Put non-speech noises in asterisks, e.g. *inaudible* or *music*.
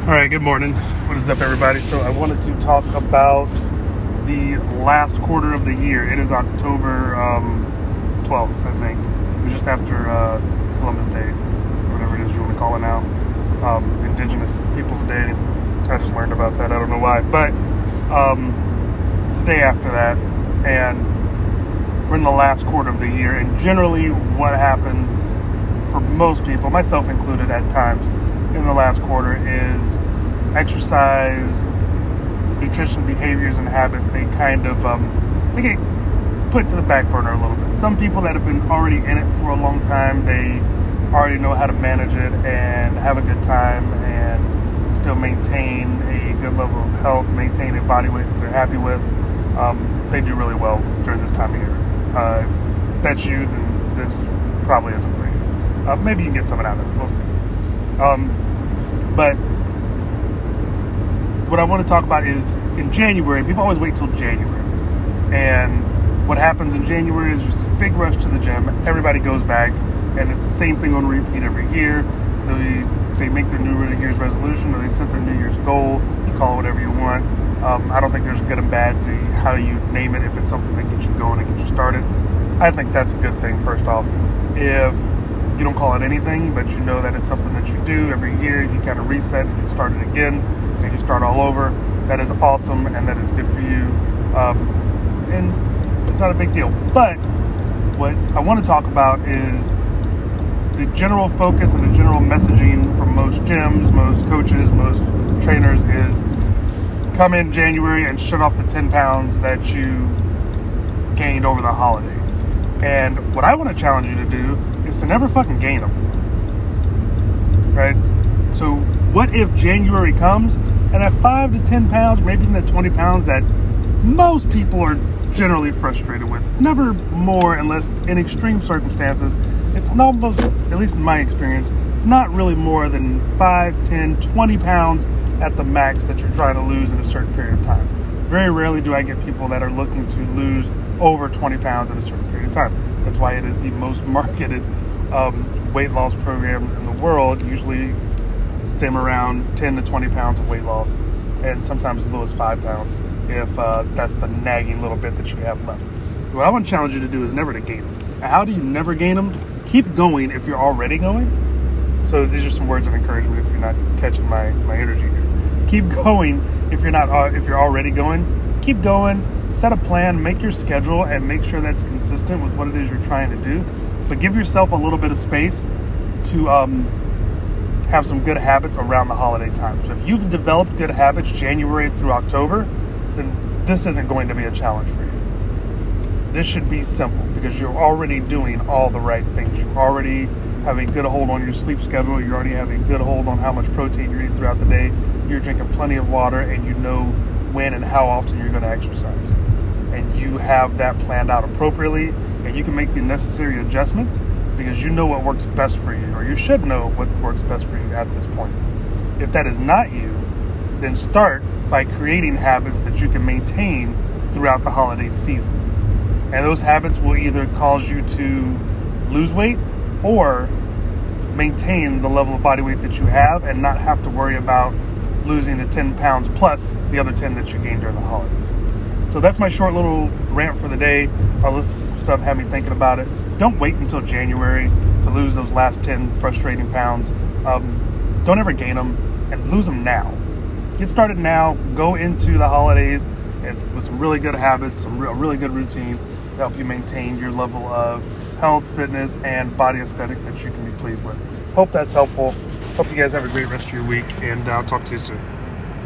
All right, good morning. What is up, everybody? So, I wanted to talk about the last quarter of the year. It is October um, 12th, I think. It was just after uh, Columbus Day, or whatever it is you want to call it now. Um, Indigenous Peoples Day. I just learned about that. I don't know why. But um, after that, and we're in the last quarter of the year. And generally, what happens for most people, myself included at times, in the last quarter is exercise, nutrition behaviors, and habits. They kind of um, they get put to the back burner a little bit. Some people that have been already in it for a long time, they already know how to manage it and have a good time and still maintain a good level of health, maintain a body weight that they're happy with. Um, they do really well during this time of year. Uh, if that's you, then this probably isn't for you. Uh, maybe you can get something out of it. We'll see. Um, but what I want to talk about is in January, people always wait till January. And what happens in January is there's this big rush to the gym. Everybody goes back, and it's the same thing on repeat every year. They, they make their New Year's resolution or they set their New Year's goal. You call it whatever you want. Um, I don't think there's good and bad to how you name it if it's something that gets you going and gets you started. I think that's a good thing, first off. If you don't call it anything, but you know that it's something that you do every year. You kind of reset and get started again, and you start all over. That is awesome, and that is good for you. Um, and it's not a big deal. But what I want to talk about is the general focus and the general messaging from most gyms, most coaches, most trainers is come in January and shut off the 10 pounds that you gained over the holidays. And what I want to challenge you to do is to never fucking gain them. Right? So, what if January comes and at 5 to 10 pounds, maybe even at 20 pounds, that most people are generally frustrated with? It's never more unless in extreme circumstances. It's almost, at least in my experience, it's not really more than 5, 10, 20 pounds at the max that you're trying to lose in a certain period of time. Very rarely do I get people that are looking to lose over 20 pounds in a certain period of time. That's why it is the most *laughs* marketed um, weight loss program in the world. Usually stem around 10 to 20 pounds of weight loss, and sometimes as low as five pounds if uh, that's the nagging little bit that you have left. What I want to challenge you to do is never to gain them. How do you never gain them? Keep going if you're already going. So these are some words of encouragement if you're not catching my, my energy here. Keep *laughs* going if you're not uh, if you're already going. Keep going set a plan, make your schedule, and make sure that's consistent with what it is you're trying to do. But give yourself a little bit of space to um, have some good habits around the holiday time. So if you've developed good habits January through October, then this isn't going to be a challenge for you. This should be simple because you're already doing all the right things. you're already have a good hold on your sleep schedule. You already have a good hold on how much protein you're eating throughout the day. You're drinking plenty of water, and you know when and how often you're going to exercise and you have that planned out appropriately and you can make the necessary adjustments because you know what works best for you or you should know what works best for you at this point. If that is not you, then start by creating habits that you can maintain throughout the holiday season. And those habits will either cause you to lose weight or maintain the level of body weight that you have and not have to worry about losing the 10 pounds plus the other 10 that you gained during the holidays. So that's my short little rant for the day. I'll listen to some stuff, have me thinking about it. Don't wait until January to lose those last 10 frustrating pounds. Um, don't ever gain them and lose them now. Get started now. Go into the holidays with some really good habits, some a really good routine to help you maintain your level of health, fitness, and body aesthetic that you can be pleased with. Hope that's helpful. Hope you guys have a great rest of your week, and I'll talk to you soon.